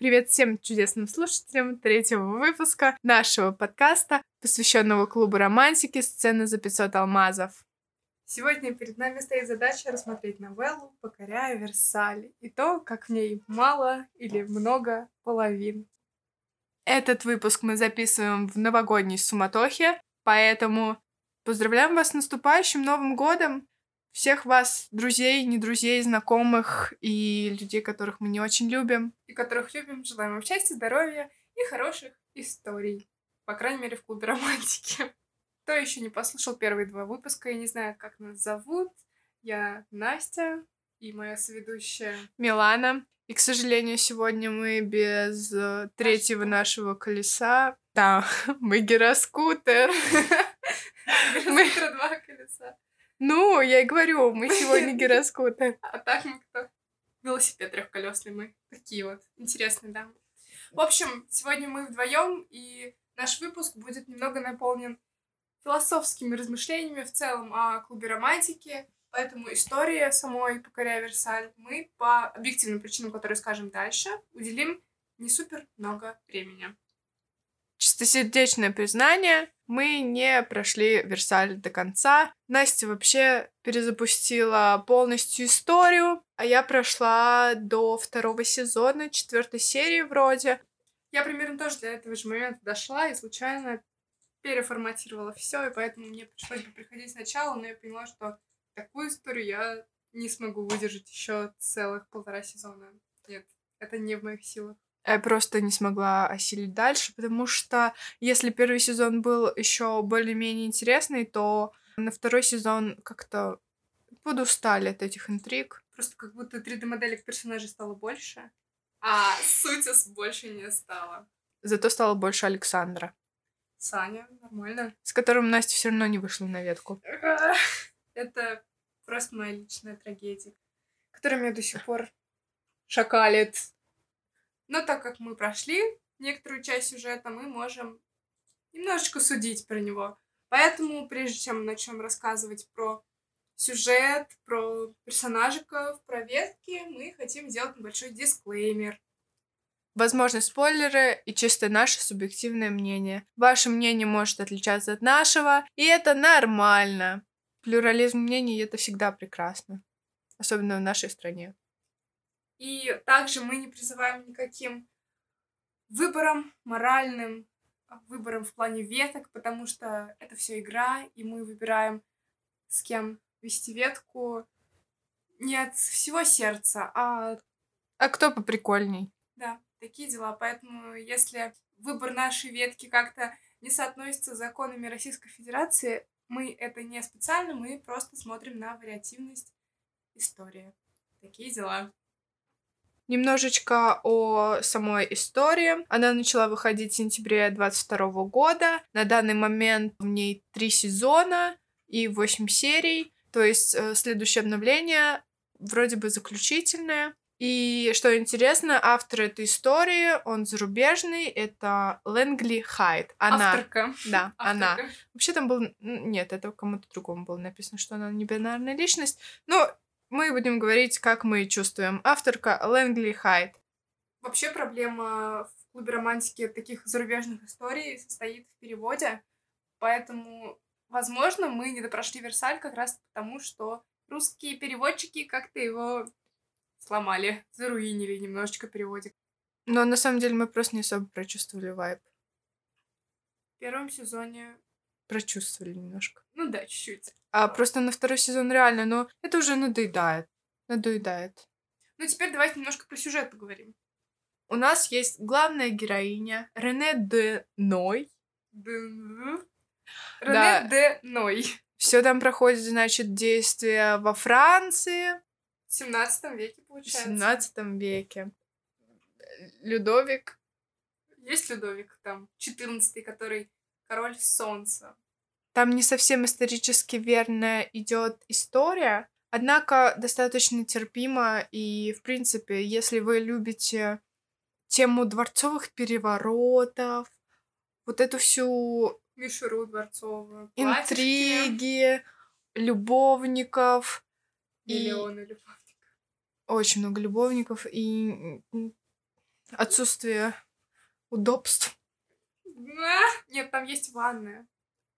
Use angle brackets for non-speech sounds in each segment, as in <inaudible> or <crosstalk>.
Привет всем чудесным слушателям третьего выпуска нашего подкаста, посвященного клубу романтики «Сцены за 500 алмазов». Сегодня перед нами стоит задача рассмотреть новеллу «Покоряя Версаль» и то, как в ней мало или много половин. Этот выпуск мы записываем в новогодней суматохе, поэтому поздравляем вас с наступающим Новым годом! Всех вас, друзей, не друзей, знакомых и людей, которых мы не очень любим, и которых любим, желаем вам счастья, здоровья и хороших историй. По крайней мере, в клубе романтики. <laughs> Кто еще не послушал первые два выпуска, я не знаю, как нас зовут. Я Настя и моя соведущая Милана. И, к сожалению, сегодня мы без э, третьего нашего колеса. Да, <laughs> мы гироскутер. <laughs> Гироскутер два колеса. Ну, я и говорю, мы <laughs> сегодня гироскуты. А так мы кто? Велосипед трехколесный мы. Такие вот. Интересные, да. В общем, сегодня мы вдвоем, и наш выпуск будет немного наполнен философскими размышлениями в целом о клубе романтики. Поэтому история самой «Покоряя Версаль» мы по объективным причинам, которые скажем дальше, уделим не супер много времени. Чистосердечное признание. Мы не прошли Версаль до конца. Настя вообще перезапустила полностью историю, а я прошла до второго сезона, четвертой серии вроде. Я примерно тоже до этого же момента дошла и случайно переформатировала все, и поэтому мне пришлось бы приходить сначала, но я поняла, что такую историю я не смогу выдержать еще целых полтора сезона. Нет, это не в моих силах я просто не смогла осилить дальше, потому что если первый сезон был еще более-менее интересный, то на второй сезон как-то подустали от этих интриг. Просто как будто 3D-моделек персонажей стало больше, а сутис больше не стало. Зато стало больше Александра. Саня, нормально. С которым Настя все равно не вышла на ветку. <laughs> Это просто моя личная трагедия, которая меня до сих пор шакалит. Но так как мы прошли некоторую часть сюжета, мы можем немножечко судить про него. Поэтому, прежде чем начнем рассказывать про сюжет, про персонажиков, про ветки, мы хотим сделать небольшой дисклеймер. Возможно, спойлеры и чисто наше субъективное мнение. Ваше мнение может отличаться от нашего, и это нормально. Плюрализм мнений — это всегда прекрасно. Особенно в нашей стране. И также мы не призываем никаким выбором моральным, а, выбором в плане веток, потому что это все игра, и мы выбираем, с кем вести ветку не от всего сердца, а... А кто поприкольней? Да, такие дела. Поэтому если выбор нашей ветки как-то не соотносится с законами Российской Федерации, мы это не специально, мы просто смотрим на вариативность истории. Такие дела. Немножечко о самой истории. Она начала выходить в сентябре 22 года. На данный момент в ней три сезона и восемь серий. То есть э, следующее обновление вроде бы заключительное. И что интересно, автор этой истории, он зарубежный, это Лэнгли Хайт. Она. Авторка. Да, <laughs> Авторка. она. Вообще там был... Нет, это кому-то другому было написано, что она не бинарная личность. Но мы будем говорить, как мы чувствуем. Авторка Лэнгли Хайт. Вообще проблема в клубе романтики таких зарубежных историй состоит в переводе, поэтому, возможно, мы не допрошли Версаль как раз потому, что русские переводчики как-то его сломали, заруинили немножечко переводик. Но на самом деле мы просто не особо прочувствовали вайб. В первом сезоне прочувствовали немножко. Ну да, чуть-чуть. А просто на второй сезон реально, но это уже надоедает. Надоедает. Ну теперь давайте немножко про сюжет поговорим. У нас есть главная героиня Рене де Ной. Рене да. де Ной. Все там проходит, значит, действие во Франции. В 17 веке, получается. В 17 веке. Людовик. Есть Людовик там, 14 который король солнца. Там не совсем исторически верная идет история, однако достаточно терпимо, и, в принципе, если вы любите тему дворцовых переворотов, вот эту всю... Мишуру дворцовую. Интриги, любовников. Миллионы и... любовников. Очень много любовников, и Отсутствие удобств. <laughs> Нет, там есть ванная.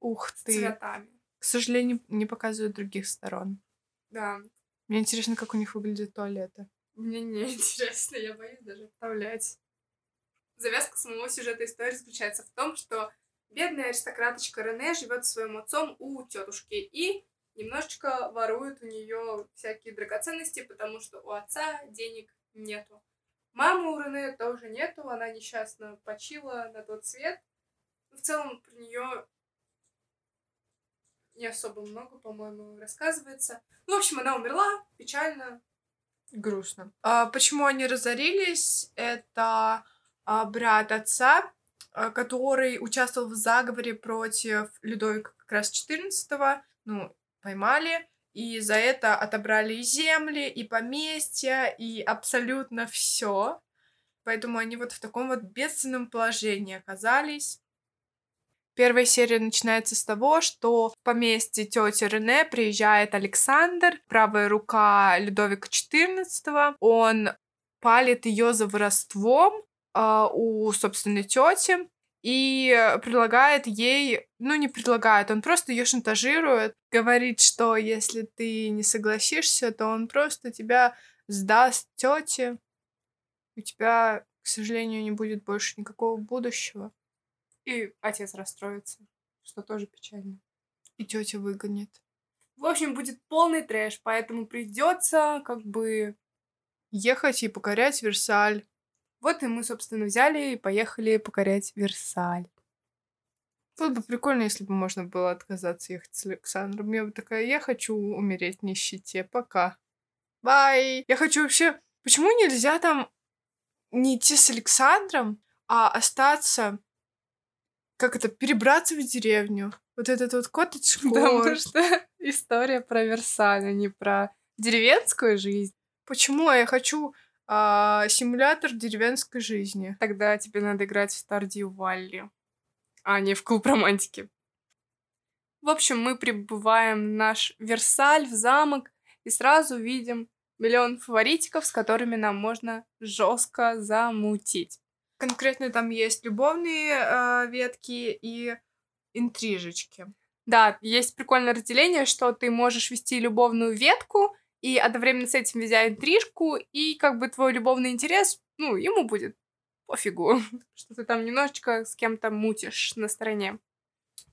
Ух с ты. цветами. К сожалению, не показывают других сторон. Да. Мне интересно, как у них выглядят туалеты. Мне не <laughs> интересно, я боюсь даже представлять. Завязка самого сюжета истории заключается в том, что бедная аристократочка Рене живет со своим отцом у тетушки и немножечко ворует у нее всякие драгоценности, потому что у отца денег нету. Мамы у Рене тоже нету, она несчастно почила на тот свет. В целом про нее не особо много, по-моему, рассказывается. Ну, в общем, она умерла, печально. Грустно. А почему они разорились? Это а, брат отца, а, который участвовал в заговоре против Людовика как раз XIV. Ну, поймали. И за это отобрали и земли, и поместья, и абсолютно все. Поэтому они вот в таком вот бедственном положении оказались. Первая серия начинается с того, что в поместье тети Рене приезжает Александр, правая рука Людовика XIV. Он палит ее за воровством э, у собственной тети и предлагает ей, ну не предлагает, он просто ее шантажирует, говорит, что если ты не согласишься, то он просто тебя сдаст тете, у тебя, к сожалению, не будет больше никакого будущего. И отец расстроится, что тоже печально. И тетя выгонит. В общем, будет полный трэш, поэтому придется как бы ехать и покорять Версаль. Вот и мы, собственно, взяли и поехали покорять Версаль. Было бы прикольно, если бы можно было отказаться ехать с Александром. Я бы такая, я хочу умереть в нищете. Пока. Бай. Я хочу вообще... Почему нельзя там не идти с Александром, а остаться как это, перебраться в деревню. Вот этот вот коттедж Потому что <laughs> история про Версаль, а не про деревенскую жизнь. Почему? А я хочу а, симулятор деревенской жизни. Тогда тебе надо играть в Стардию Валли, а не в клуб романтики. В общем, мы прибываем в наш Версаль, в замок, и сразу видим миллион фаворитиков, с которыми нам можно жестко замутить. Конкретно там есть любовные э, ветки и интрижечки. Да, есть прикольное разделение, что ты можешь вести любовную ветку и одновременно с этим везя интрижку, и как бы твой любовный интерес, ну, ему будет пофигу, <laughs> что ты там немножечко с кем-то мутишь на стороне.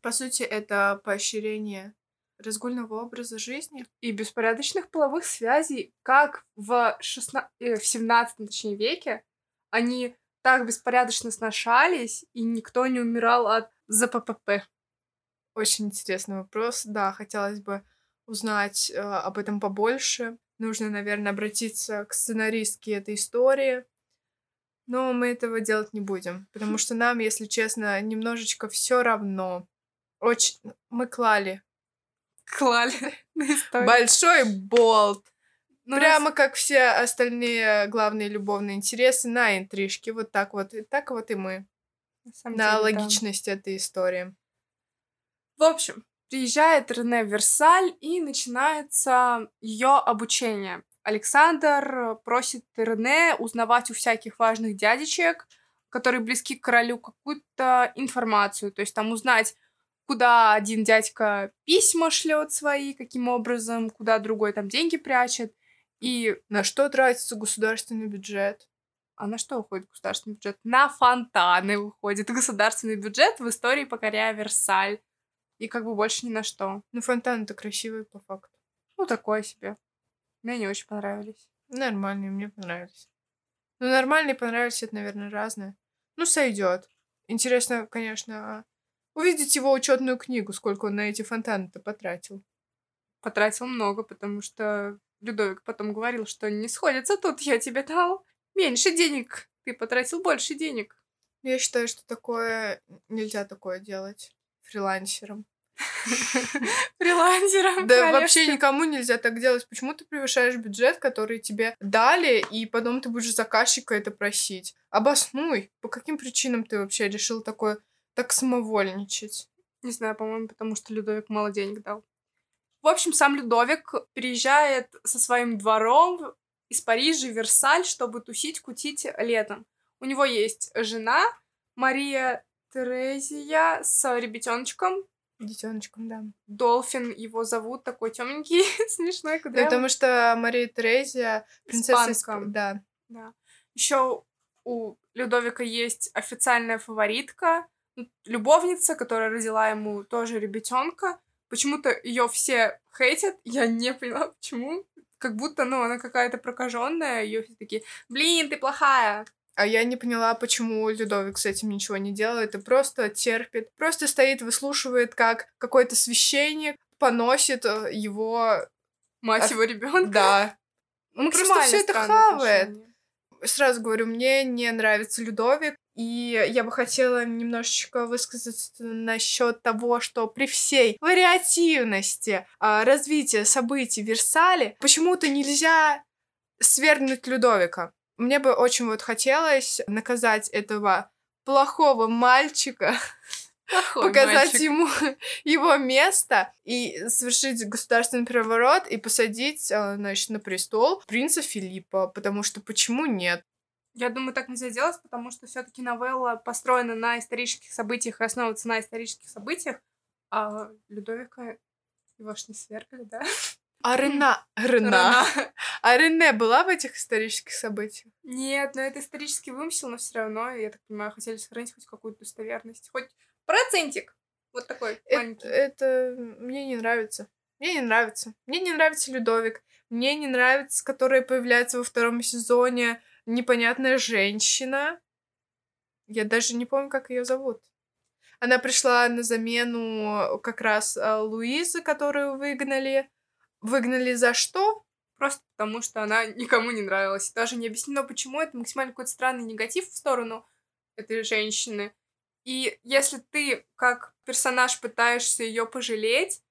По сути, это поощрение разгульного образа жизни и беспорядочных половых связей, как в, 16... э, в 17 точнее, веке они так беспорядочно сношались, и никто не умирал от ЗППП. Очень интересный вопрос. Да, хотелось бы узнать э, об этом побольше. Нужно, наверное, обратиться к сценаристке этой истории. Но мы этого делать не будем, потому что нам, если честно, немножечко все равно. Очень... Мы клали. Клали <laughs> Большой болт ну, Прямо как все остальные главные любовные интересы на интрижке. Вот так вот. И так вот и мы. На, на деле, логичность да. этой истории. В общем, приезжает Рене в Версаль и начинается ее обучение. Александр просит Рене узнавать у всяких важных дядечек, которые близки к королю, какую-то информацию. То есть там узнать, куда один дядька письма шлет свои, каким образом, куда другой там деньги прячет. И на что тратится государственный бюджет? А на что уходит государственный бюджет? На фонтаны уходит государственный бюджет в истории покоряя Версаль. И как бы больше ни на что. Ну, фонтаны-то красивые по факту. Ну, такое себе. Мне не очень понравились. Нормальные, мне понравились. Ну, нормальные понравились, это, наверное, разное. Ну, сойдет. Интересно, конечно, увидеть его учетную книгу, сколько он на эти фонтаны-то потратил. Потратил много, потому что Людовик потом говорил, что не сходится тут, я тебе дал меньше денег, ты потратил больше денег. Я считаю, что такое нельзя такое делать фрилансером. <laughs> Фрилансером. Да, вообще никому нельзя так делать. Почему ты превышаешь бюджет, который тебе дали, и потом ты будешь заказчика это просить? Обоснуй, по каким причинам ты вообще решил такое так самовольничать? Не знаю, по-моему, потому что Людовик мало денег дал. В общем, сам Людовик переезжает со своим двором из Парижа в Версаль, чтобы тусить, кутить летом. У него есть жена Мария Терезия с ребятеночком. Детеночком, да. Долфин его зовут, такой темненький, <laughs> смешной, куда Потому что Мария Терезия принцесса Испанка. Исп- Да. Да. Еще у Людовика есть официальная фаворитка, ну, любовница, которая родила ему тоже ребятенка. Почему-то ее все хейтят, <laughs> я не поняла, почему. Как будто, ну, она какая-то прокаженная, ее все такие, блин, ты плохая. А я не поняла, почему Людовик с этим ничего не делает и просто терпит. Просто стоит, выслушивает, как какой-то священник поносит э, его... Мать А- его ребенка. Да. Он просто Максимально все это хавает. отношение. Сразу говорю, мне не нравится Людовик, и я бы хотела немножечко высказаться насчет того, что при всей вариативности а, развития событий в Версале почему-то нельзя свергнуть Людовика. Мне бы очень вот хотелось наказать этого плохого мальчика, <laughs> Плохой показать мальчик. ему <laughs> его место и совершить государственный переворот и посадить, а, значит, на престол принца Филиппа, потому что почему нет? Я думаю, так нельзя делать, потому что все-таки новелла построена на исторических событиях и основывается на исторических событиях, а Людовика его ж не свергли, да? А Рена... Рена... <laughs> А Рене была в этих исторических событиях? Нет, но это исторический вымысел, но все равно, я так понимаю, хотели сохранить хоть какую-то достоверность. Хоть процентик. Вот такой Э- маленький. Это мне не нравится. Мне не нравится. Мне не нравится Людовик. Мне не нравится, которая появляется во втором сезоне непонятная женщина. Я даже не помню, как ее зовут. Она пришла на замену как раз а, Луизы, которую выгнали. Выгнали за что? Просто потому, что она никому не нравилась. Даже не объяснено, почему. Это максимально какой-то странный негатив в сторону этой женщины. И если ты, как персонаж, пытаешься ее пожалеть,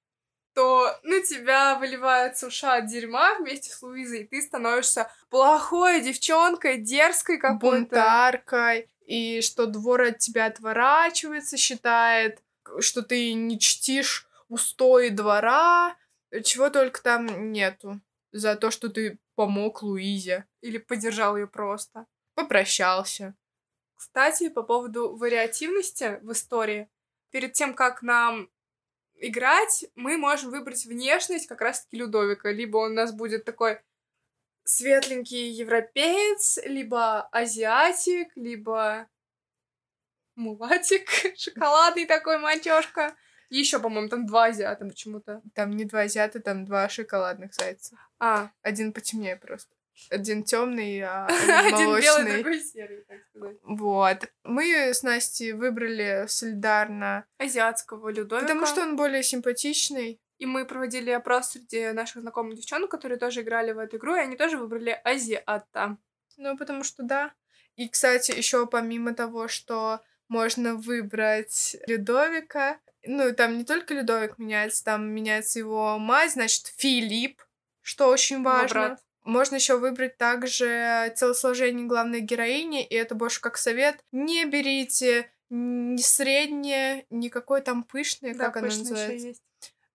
то на тебя выливается ушат дерьма вместе с Луизой, и ты становишься плохой девчонкой, дерзкой какой-то. бунтаркой, и что двор от тебя отворачивается, считает, что ты не чтишь устои двора, чего только там нету. За то, что ты помог Луизе. Или поддержал ее просто. Попрощался. Кстати, по поводу вариативности в истории. Перед тем, как нам играть, мы можем выбрать внешность как раз-таки Людовика. Либо он у нас будет такой светленький европеец, либо азиатик, либо мулатик, <laughs> шоколадный такой мальчишка. Еще, по-моему, там два азиата почему-то. Там не два азиата, там два шоколадных зайца. А, Один потемнее просто. Один темный, а <laughs> один белый, молочный. другой серый, так сказать. Вот. Мы с Настей выбрали солидарно, Азиатского Людовика. потому что он более симпатичный. И мы проводили опрос среди наших знакомых девчонок, которые тоже играли в эту игру, и они тоже выбрали азиата. Ну, потому что да. И, кстати, еще помимо того, что можно выбрать Людовика, ну, там не только Людовик меняется, там меняется его мать, значит, Филипп, что очень Его важно. брат. Можно еще выбрать также телосложение главной героини, и это больше как совет. Не берите ни среднее, никакой там пышное, Да, как оно называется. есть.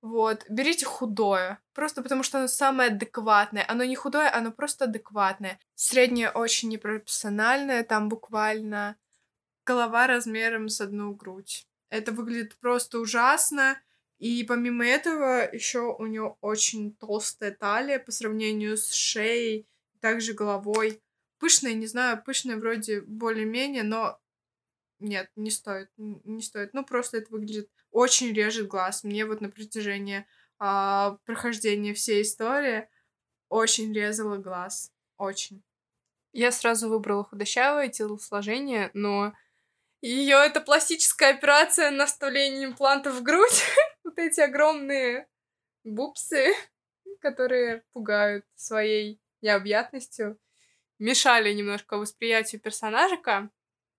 Вот, берите худое. Просто потому что оно самое адекватное. Оно не худое, оно просто адекватное. Среднее очень непропорциональное, там буквально голова размером с одну грудь. Это выглядит просто ужасно. И помимо этого, еще у нее очень толстая талия по сравнению с шеей, также головой. Пышная, не знаю, пышная вроде более-менее, но нет, не стоит, не стоит. Ну, просто это выглядит очень режет глаз. Мне вот на протяжении а, прохождения всей истории очень резало глаз. Очень. Я сразу выбрала худощавое телосложение, но ее это пластическая операция на вставление имплантов в грудь. <laughs> вот эти огромные бупсы, <laughs> которые пугают своей необъятностью, мешали немножко восприятию персонажика.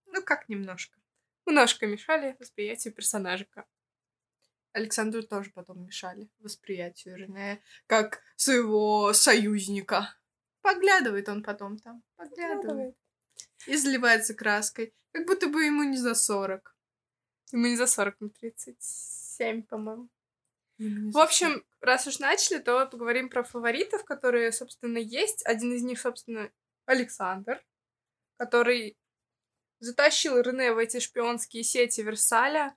Ну, как немножко. Немножко мешали восприятию персонажика. Александру тоже потом мешали восприятию Рене как своего союзника. Поглядывает он потом там. Поглядывает. И заливается краской. Как будто бы ему не за 40. Ему не за 40, ему 37, по-моему. В общем, раз уж начали, то поговорим про фаворитов, которые, собственно, есть. Один из них, собственно, Александр, который затащил Рене в эти шпионские сети Версаля.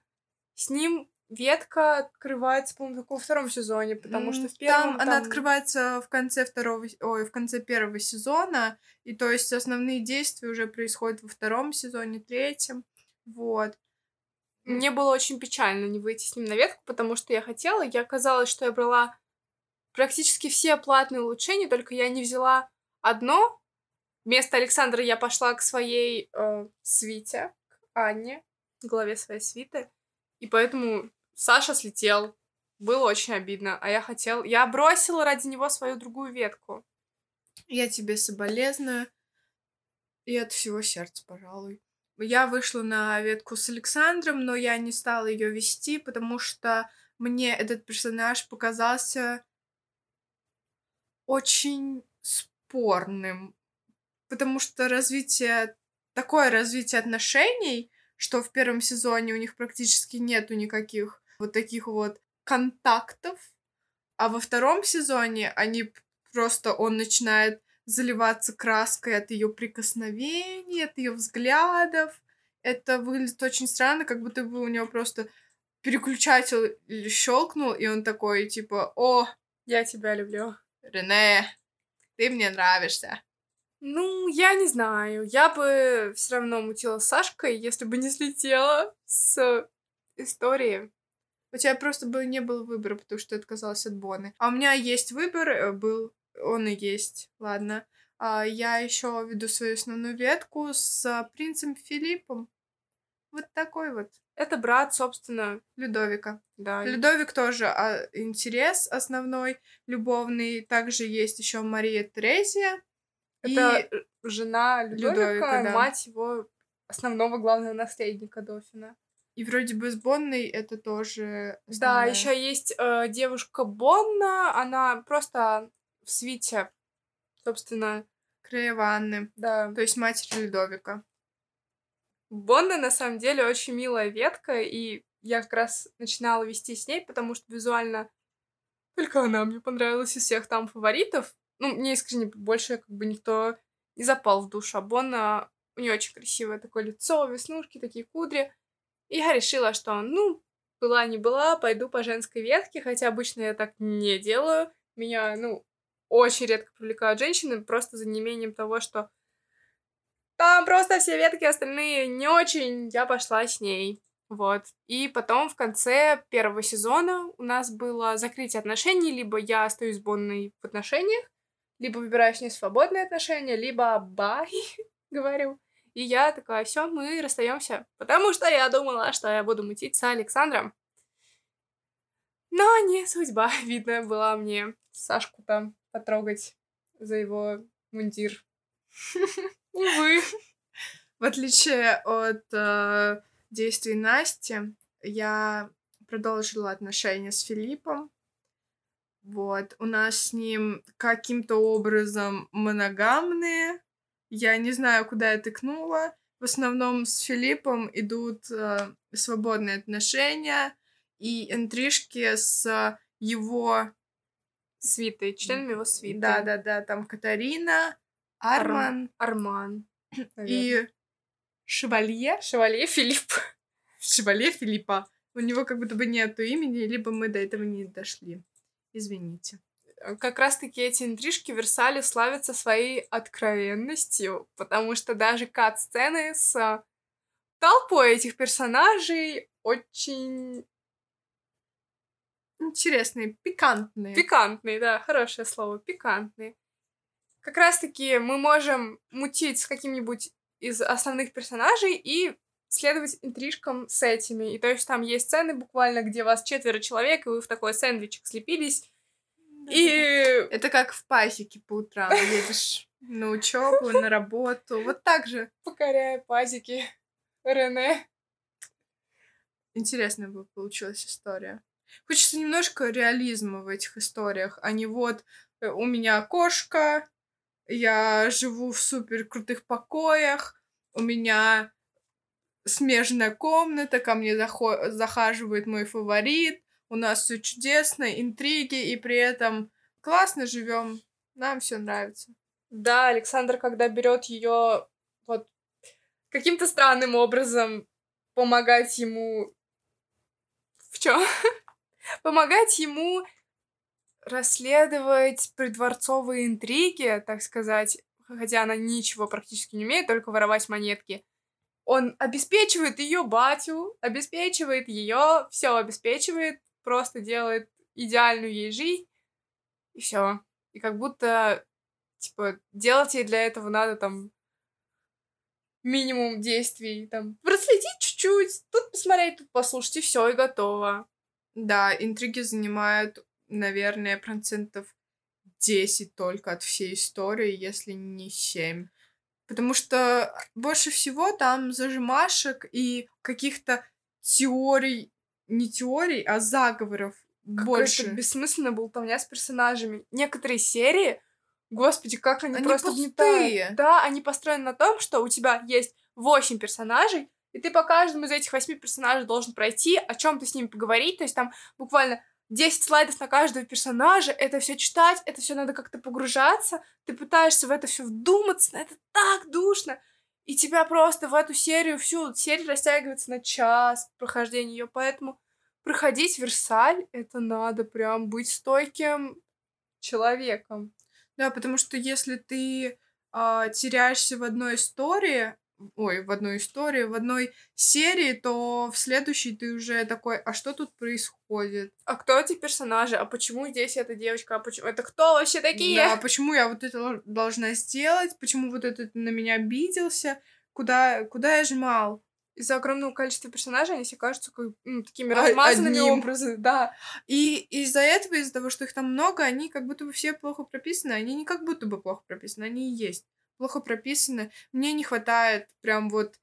С ним ветка открывается, по-моему, только во втором сезоне, потому что в первом... Там, там она открывается в конце второго, ой, в конце первого сезона, и то есть основные действия уже происходят во втором сезоне, третьем, вот. Мне было очень печально не выйти с ним на ветку, потому что я хотела, я казалось, что я брала практически все платные улучшения, только я не взяла одно. Вместо Александра я пошла к своей э, свите, к Анне, главе своей свиты. И поэтому Саша слетел. Было очень обидно. А я хотел... Я бросила ради него свою другую ветку. Я тебе соболезную. И от всего сердца, пожалуй. Я вышла на ветку с Александром, но я не стала ее вести, потому что мне этот персонаж показался очень спорным. Потому что развитие, такое развитие отношений, что в первом сезоне у них практически нету никаких вот таких вот контактов, а во втором сезоне они просто он начинает заливаться краской от ее прикосновений, от ее взглядов. Это выглядит очень странно, как будто бы у него просто переключатель щелкнул, и он такой, типа, о, я тебя люблю. Рене, ты мне нравишься. Ну, я не знаю. Я бы все равно мутила с Сашкой, если бы не слетела с истории. У тебя просто бы не было выбора, потому что ты отказалась от Боны. А у меня есть выбор, э, был он и есть, ладно. А я еще веду свою основную ветку с принцем Филиппом. Вот такой вот. Это брат, собственно, Людовика. Да. Людовик тоже а, интерес основной, любовный. Также есть еще Мария Терезия. Это и... жена Людовика, Людовика да. мать его основного главного наследника Дофина. И вроде бы с Бонной это тоже. Основная. Да, еще есть э, девушка Бонна, она просто в свите, собственно... Краева Анны. Да. То есть матерь Людовика. Бонна, на самом деле, очень милая ветка, и я как раз начинала вести с ней, потому что визуально только она мне понравилась из всех там фаворитов. Ну, мне искренне больше как бы никто не запал в душу. А Бонна, у нее очень красивое такое лицо, веснушки, такие кудри. И я решила, что, ну, была не была, пойду по женской ветке, хотя обычно я так не делаю. Меня, ну, очень редко привлекают женщины, просто за неимением того, что там просто все ветки остальные не очень, я пошла с ней. Вот. И потом в конце первого сезона у нас было закрытие отношений, либо я остаюсь Бонной в отношениях, либо выбираю с ней свободные отношения, либо бай, <laughs> говорю. И я такая, все, мы расстаемся. Потому что я думала, что я буду мутить с Александром. Но не судьба, <laughs> видно, была мне Сашку там потрогать за его мундир. <laughs> Увы. В отличие от э, действий Насти, я продолжила отношения с Филиппом. Вот, у нас с ним каким-то образом моногамные. Я не знаю, куда я тыкнула. В основном с Филиппом идут э, свободные отношения и интрижки с его свиты, членами его свиты. Да, да, да, там Катарина, Арман. Арман. <coughs> И Шевалье. Шевалье Филипп. Шевалье Филиппа. У него как будто бы нету имени, либо мы до этого не дошли. Извините. Э, как раз-таки эти интрижки Версали славятся своей откровенностью, потому что даже кат-сцены с толпой этих персонажей очень интересные, пикантные. Пикантные, да, хорошее слово, пикантные. Как раз-таки мы можем мутить с каким-нибудь из основных персонажей и следовать интрижкам с этими. И то есть там есть сцены буквально, где вас четверо человек, и вы в такой сэндвичек слепились. и... Это как в пасеке по утрам едешь на учебу, на работу. Вот так же. Покоряя пазики Рене. Интересная бы получилась история. Хочется немножко реализма в этих историях, а не вот э, у меня кошка, я живу в супер крутых покоях, у меня смежная комната, ко мне захаживает мой фаворит, у нас все чудесно, интриги, и при этом классно живем, нам все нравится. Да, Александр, когда берет ее вот каким-то странным образом помогать ему... В чем? <laughs> помогать ему расследовать придворцовые интриги, так сказать, хотя она ничего практически не умеет, только воровать монетки. Он обеспечивает ее батю, обеспечивает ее, все обеспечивает, просто делает идеальную ей жизнь, и все. И как будто, типа, делать ей для этого надо там минимум действий, там, проследить чуть-чуть, тут посмотреть, тут послушать, и все, и готово. Да, интриги занимают, наверное, процентов 10 только от всей истории, если не 7. Потому что больше всего там зажимашек и каких-то теорий, не теорий, а заговоров больше. бессмысленно болтовня с персонажами. Некоторые серии, господи, как они, они просто пустые. Да, они построены на том, что у тебя есть 8 персонажей, и ты по каждому из этих восьми персонажей должен пройти, о чем ты с ними поговорить. То есть там буквально 10 слайдов на каждого персонажа, это все читать, это все надо как-то погружаться, ты пытаешься в это все вдуматься, это так душно. И тебя просто в эту серию, всю серию растягивается на час прохождения ее, поэтому проходить Версаль, это надо прям быть стойким человеком. Да, потому что если ты э, теряешься в одной истории, ой, в одной истории, в одной серии, то в следующей ты уже такой, а что тут происходит? А кто эти персонажи? А почему здесь эта девочка? А почему? Это кто вообще такие? Да, почему я вот это должна сделать? Почему вот этот на меня обиделся? Куда, куда я жмал? Из-за огромного количества персонажей они все кажутся как, ну, такими размазанными Одним. образами, да. И из-за этого, из-за того, что их там много, они как будто бы все плохо прописаны. Они не как будто бы плохо прописаны, они и есть плохо прописаны. Мне не хватает прям вот...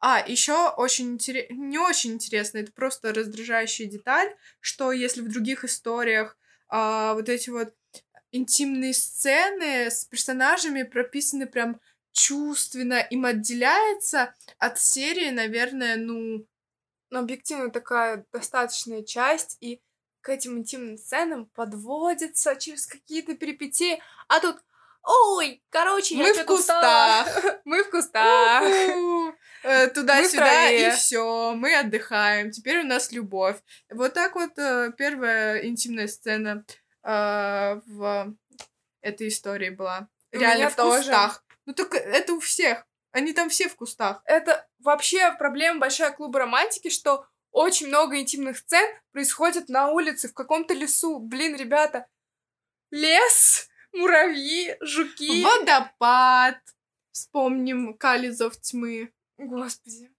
А, еще очень интересно, не очень интересно, это просто раздражающая деталь, что если в других историях а, вот эти вот интимные сцены с персонажами прописаны прям чувственно, им отделяется от серии, наверное, ну... Но объективно такая достаточная часть, и к этим интимным сценам подводится через какие-то перипетии, а тут Ой, короче, <laughs> мы в кустах. Мы в кустах. Э, туда-сюда, и все. Мы отдыхаем. Теперь у нас любовь. Вот так вот э, первая интимная сцена э, в этой истории была. Реально в кустах. Ну так это у всех. Они там все в кустах. Это вообще проблема большая клуба романтики, что очень много интимных сцен происходит на улице, в каком-то лесу. Блин, ребята, лес муравьи, жуки. Водопад. Вспомним Кализов тьмы. Господи.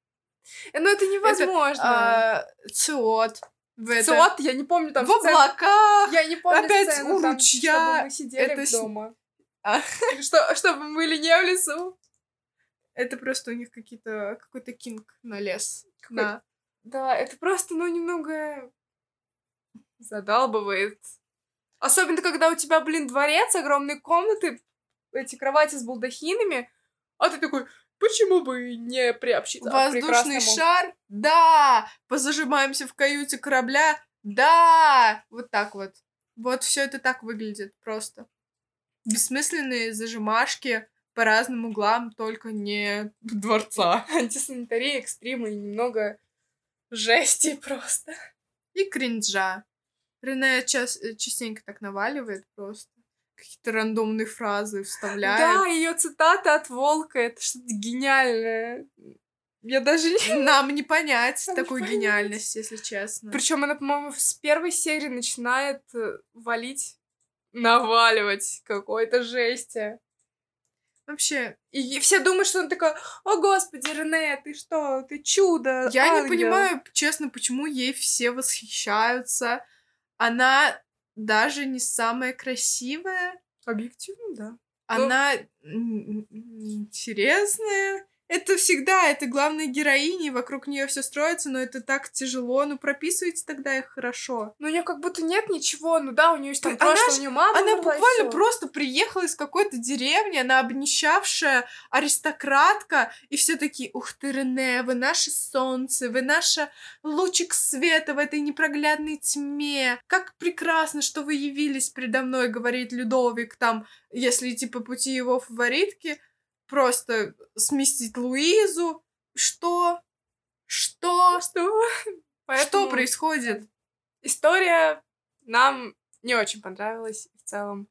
Ну, это невозможно. Это, а, циот. В это... ЦИОТ, я не помню там В облаках. Я не помню Опять сцену, у там, ручья. чтобы мы сидели это... дома. А. Что, чтобы мы были не в лесу. Это просто у них какие-то какой-то кинг на лес. Какой... На... Да, это просто, ну, немного задалбывает. Особенно, когда у тебя, блин, дворец, огромные комнаты, эти кровати с балдахинами, а ты такой, почему бы не приобщиться Воздушный шар? Да! Позажимаемся в каюте корабля? Да! Вот так вот. Вот все это так выглядит просто. Бессмысленные зажимашки по разным углам, только не дворца. Антисанитария, экстримы и немного жести просто. И кринжа. Рене час, э, частенько так наваливает просто. Какие-то рандомные фразы вставляет. Да, ее цитаты от Волка, это что-то гениальное. Я даже не... Нам не понять Нам такую понять. гениальность, если честно. Причем она, по-моему, с первой серии начинает э, валить, наваливать какой-то жести. Вообще, и все думают, что он такой, о господи, Рене, ты что, ты чудо, Я ангел. не понимаю, честно, почему ей все восхищаются она даже не самая красивая. Объективно, да. Она Но... интересная, это всегда, это главная героиня, и вокруг нее все строится, но это так тяжело. Ну, прописывайте тогда их хорошо. Ну, у нее как будто нет ничего. Ну да, у нее есть там она прошлое, у нее мама Она буквально просто приехала из какой-то деревни, она обнищавшая аристократка, и все такие, ух ты, Рене, вы наше солнце, вы наше лучик света в этой непроглядной тьме. Как прекрасно, что вы явились предо мной, говорит Людовик там, если идти по пути его фаворитки. Просто сместить Луизу. Что? Что? Что? <laughs> Что происходит? История нам не очень понравилась в целом.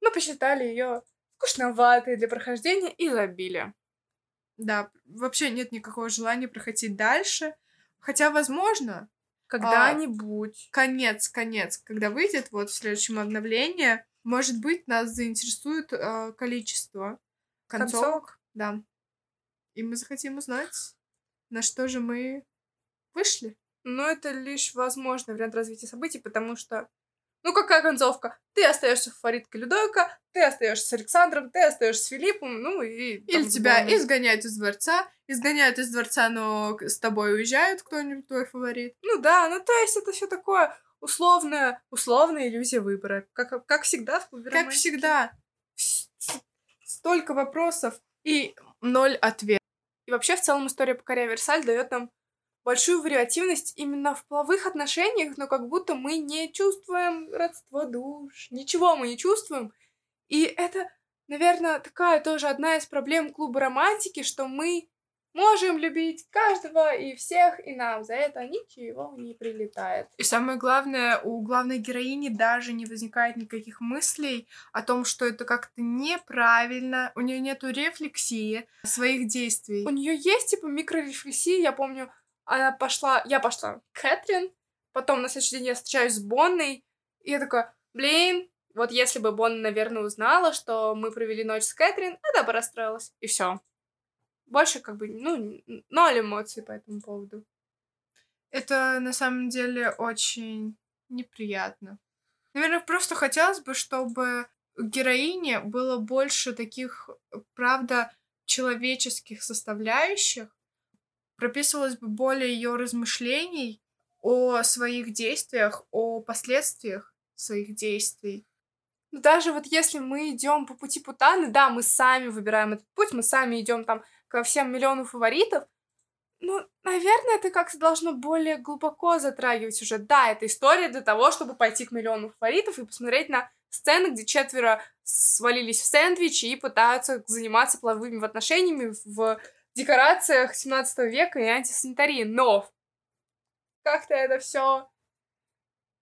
Мы посчитали ее скучноватой для прохождения и забили. Да, вообще нет никакого желания проходить дальше. Хотя, возможно, когда-нибудь. А, конец, конец, когда выйдет вот в следующем обновлении, может быть, нас заинтересует э, количество концовок. концовок. Да. И мы захотим узнать, на что же мы вышли. Но это лишь возможный вариант развития событий, потому что ну какая концовка? Ты остаешься фавориткой Людойка, ты остаешься с Александром, ты остаешься с Филиппом, ну и... Или тебя дома. изгоняют из дворца, изгоняют из дворца, но с тобой уезжают кто-нибудь твой фаворит. Ну да, ну то есть это все такое условная, условная иллюзия выбора. Как, как всегда в Как всегда. Столько вопросов и ноль ответов. И вообще, в целом, история покоря Версаль дает нам большую вариативность именно в половых отношениях, но как будто мы не чувствуем родство душ, ничего мы не чувствуем. И это, наверное, такая тоже одна из проблем клуба романтики, что мы можем любить каждого и всех, и нам за это ничего не прилетает. И самое главное, у главной героини даже не возникает никаких мыслей о том, что это как-то неправильно, у нее нету рефлексии своих действий. У нее есть типа микрорефлексия, я помню, она пошла, я пошла к Кэтрин, потом на следующий день я встречаюсь с Бонной, и я такая, блин, вот если бы Бонна, наверное, узнала, что мы провели ночь с Кэтрин, она бы расстроилась. И все. Больше как бы, ну, ноль эмоций по этому поводу. Это на самом деле очень неприятно. Наверное, просто хотелось бы, чтобы у героини было больше таких, правда, человеческих составляющих, прописывалось бы более ее размышлений о своих действиях, о последствиях своих действий. Но даже вот если мы идем по пути Путаны, да, мы сами выбираем этот путь, мы сами идем там ко всем миллиону фаворитов, ну, наверное, это как-то должно более глубоко затрагивать уже. Да, это история для того, чтобы пойти к миллиону фаворитов и посмотреть на сцены, где четверо свалились в сэндвич и пытаются заниматься половыми отношениями в декорациях 17 века и антисанитарии. Но как-то это все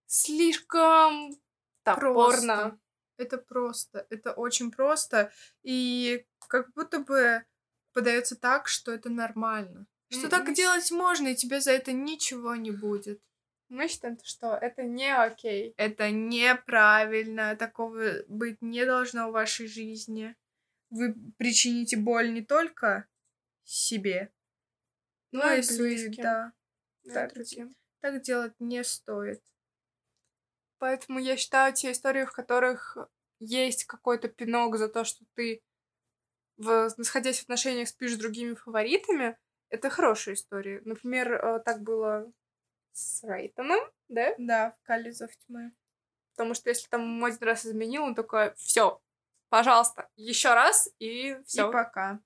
слишком топорно. Просто. Это просто, это очень просто. И как будто бы подается так, что это нормально. Что mm-hmm. так делать можно, и тебе за это ничего не будет. Мы считаем, что это не окей. Это неправильно. Такого быть не должно в вашей жизни. Вы причините боль не только себе. Ну, ну и своим, да. Так, так делать не стоит. Поэтому я считаю те истории, в которых есть какой-то пинок за то, что ты, в, находясь в отношениях, спишь с другими фаворитами, это хорошая история. Например, э, так было с Рейтоном, да? Да, в Кализов тьмы. Потому что если там один раз изменил, он такой, все, пожалуйста, еще раз, и все. И пока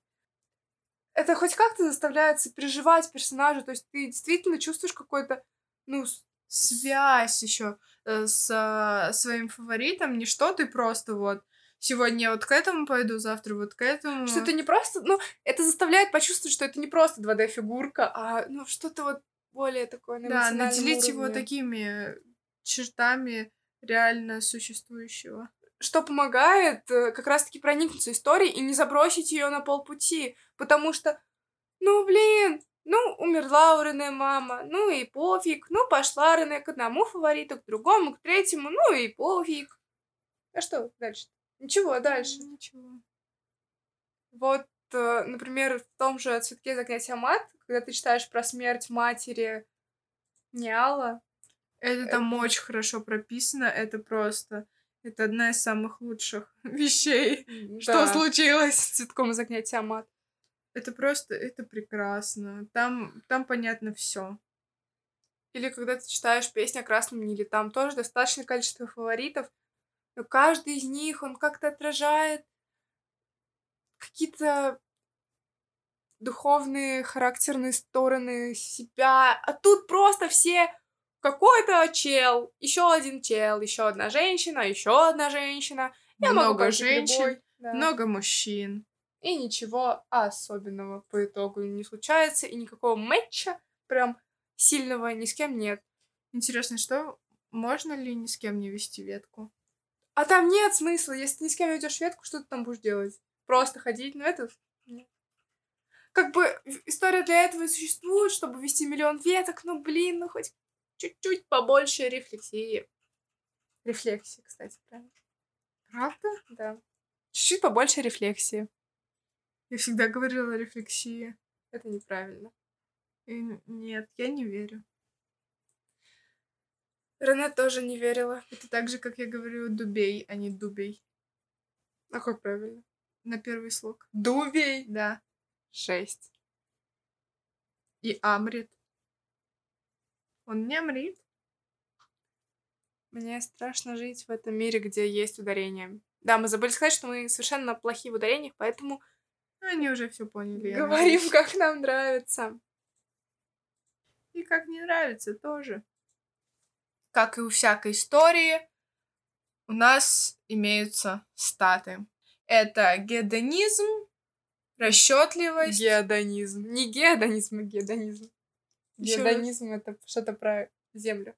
это хоть как-то заставляет переживать персонажа, то есть ты действительно чувствуешь какой-то, ну, связь еще э, с э, своим фаворитом, не что ты просто вот сегодня я вот к этому пойду, завтра вот к этому. Что это не просто, ну, это заставляет почувствовать, что это не просто 2D-фигурка, а, ну, что-то вот более такое на Да, наделить уровне. его такими чертами реально существующего что помогает э, как раз-таки проникнуться историей и не забросить ее на полпути. Потому что, ну, блин, ну, умерла у Рене мама, ну и пофиг. Ну, пошла Рене к одному фавориту, к другому, к третьему, ну и пофиг. А что дальше? Ничего, дальше. Ничего. Вот, э, например, в том же «Цветке заклятия мат», когда ты читаешь про смерть матери Ниала. Это там это... очень хорошо прописано, это просто... Это одна из самых лучших <laughs> вещей, да. что случилось с цветком из огня Тиамат. Это просто, это прекрасно. Там, там понятно все. Или когда ты читаешь песню о Красном Ниле, там тоже достаточное количество фаворитов, но каждый из них, он как-то отражает какие-то духовные, характерные стороны себя. А тут просто все какой-то чел, еще один чел, еще одна женщина, еще одна женщина. Я много женщин, да. много мужчин. и ничего особенного по итогу не случается, и никакого матча прям сильного ни с кем нет. Интересно, что можно ли ни с кем не вести ветку? А там нет смысла, если ты ни с кем ведешь ветку, что ты там будешь делать? Просто ходить, ну это... Как бы история для этого и существует, чтобы вести миллион веток, ну блин, ну хоть чуть-чуть побольше рефлексии. Рефлексии, кстати, правильно. Правда? Да. Чуть-чуть побольше рефлексии. Я всегда говорила рефлексии. Это неправильно. И нет, я не верю. Рене тоже не верила. Это так же, как я говорю дубей, а не дубей. А как правильно? На первый слог. Дубей? Да. Шесть. И Амрит. Он не Амрит. Мне страшно жить в этом мире, где есть ударение. Да, мы забыли сказать, что мы совершенно плохие в ударениях, поэтому... Они уже все поняли. Говорим, как нам нравится. И как не нравится тоже. Как и у всякой истории, у нас имеются статы. Это гедонизм, расчетливость. Геодонизм. Не геодонизм, а гедонизм. Гедонизм это что-то про землю.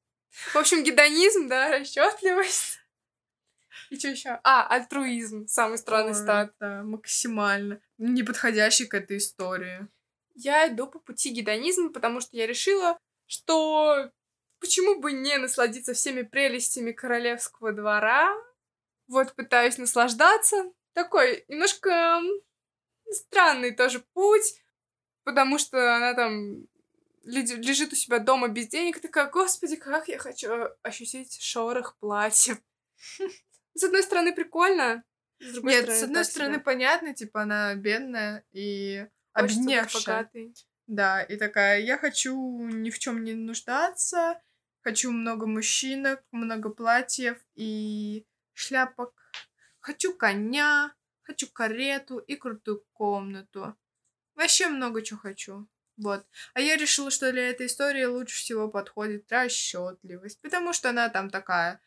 В общем, <laughs> гедонизм, да, расчетливость. И что еще? А, альтруизм. Самый странный Ой, стат. Да, максимально. Неподходящий к этой истории. Я иду по пути гедонизма, потому что я решила, что почему бы не насладиться всеми прелестями королевского двора. Вот пытаюсь наслаждаться. Такой немножко странный тоже путь, потому что она там лежит у себя дома без денег, такая, господи, как я хочу ощутить шорох платьев. <laughs> С одной стороны, прикольно, с другой Нет, стороны, с одной стороны, себя. понятно, типа, она бедная и обневшая. Да, и такая, я хочу ни в чем не нуждаться, хочу много мужчинок, много платьев и шляпок, хочу коня, хочу карету и крутую комнату. Вообще много чего хочу. Вот. А я решила, что для этой истории лучше всего подходит расчетливость, потому что она там такая,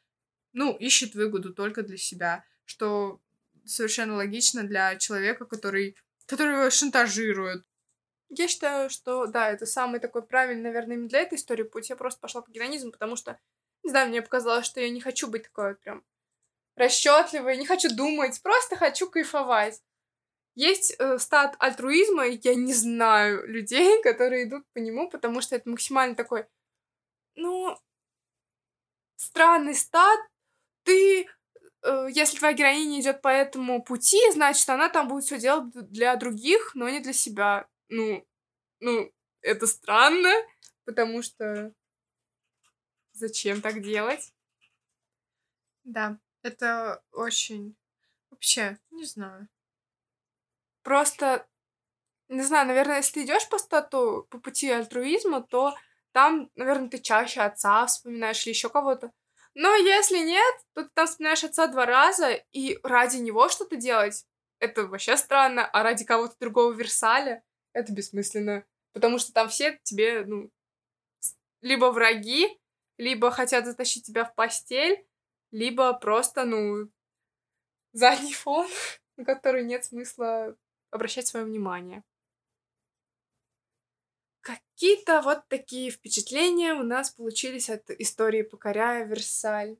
ну, ищет выгоду только для себя, что совершенно логично для человека, который, которого шантажируют. Я считаю, что да, это самый такой правильный, наверное, именно для этой истории путь. Я просто пошла по гедонизму, потому что, не знаю, мне показалось, что я не хочу быть такой вот прям расчетливой, не хочу думать, просто хочу кайфовать. Есть э, стат альтруизма, и я не знаю <laughs> людей, которые идут по нему, потому что это максимально такой, ну, странный стат. Ты, э, если твоя героиня идет по этому пути, значит, она там будет все делать для других, но не для себя. Ну, ну, это странно, потому что зачем так делать? Да, это очень... Вообще, не знаю. Просто, не знаю, наверное, если ты идешь по стату, по пути альтруизма, то там, наверное, ты чаще отца вспоминаешь или еще кого-то. Но если нет, то ты там вспоминаешь отца два раза, и ради него что-то делать, это вообще странно, а ради кого-то другого Версаля это бессмысленно. Потому что там все тебе, ну, либо враги, либо хотят затащить тебя в постель, либо просто, ну, задний фон, <laughs> на который нет смысла обращать свое внимание. Какие-то вот такие впечатления у нас получились от истории «Покоряя Версаль».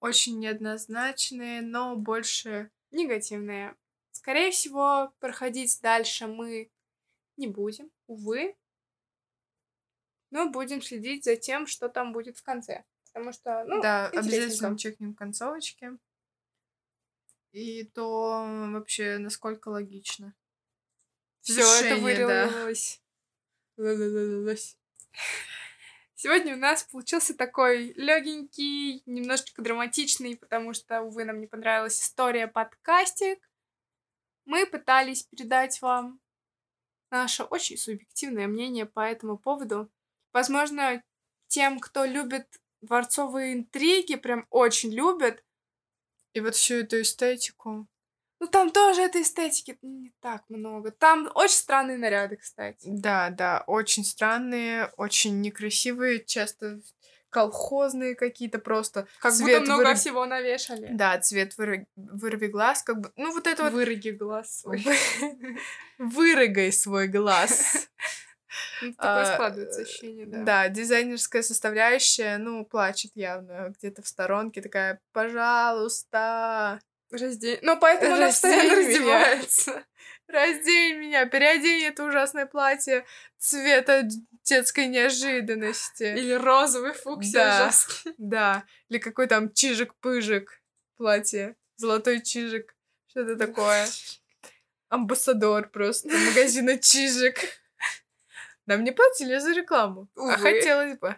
Очень неоднозначные, но больше негативные. Скорее всего, проходить дальше мы не будем, увы. Но будем следить за тем, что там будет в конце. Потому что, ну, Да, обязательно чекнем концовочки и то вообще насколько логично. Все это вылилось. Да. Сегодня у нас получился такой легенький, немножечко драматичный, потому что, увы, нам не понравилась история подкастик. Мы пытались передать вам наше очень субъективное мнение по этому поводу. Возможно, тем, кто любит дворцовые интриги, прям очень любят, и вот всю эту эстетику. Ну, там тоже этой эстетики не так много. Там очень странные наряды, кстати. Да, да, очень странные, очень некрасивые, часто колхозные какие-то просто. Как цвет будто много выры- всего навешали. Да, цвет выры... вырви глаз, как бы... Ну, вот это вот... Выроги глаз свой. <laughs> Вырыгай свой глаз. Ну, Такое А, складывается ощущение, да. Да, дизайнерская составляющая, ну, плачет явно где-то в сторонке, такая, пожалуйста, Раздень. Но поэтому она постоянно раздевается. Раздень меня, переодень это ужасное платье цвета детской неожиданности. Или розовый фуксия Да. ужасный. Да, или какой там чижик-пыжик платье, золотой чижик, что-то такое. Амбассадор просто магазина чижик. Нам не платили за рекламу, а Увы. хотелось бы.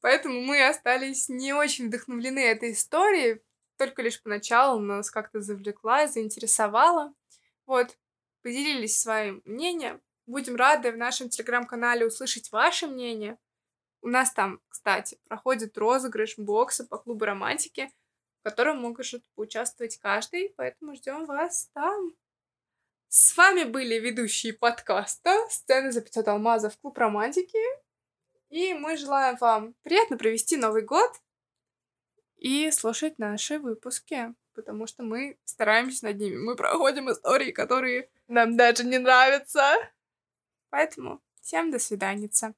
Поэтому мы остались не очень вдохновлены этой историей. Только лишь поначалу нас как-то завлекла, заинтересовала. Вот, поделились своим мнением. Будем рады в нашем телеграм-канале услышать ваше мнение. У нас там, кстати, проходит розыгрыш бокса по клубу романтики, в котором может поучаствовать каждый, поэтому ждем вас там. С вами были ведущие подкаста «Сцены за 500 алмазов. Клуб романтики». И мы желаем вам приятно провести Новый год и слушать наши выпуски, потому что мы стараемся над ними. Мы проходим истории, которые... Нам даже не нравится. Поэтому всем до свиданица.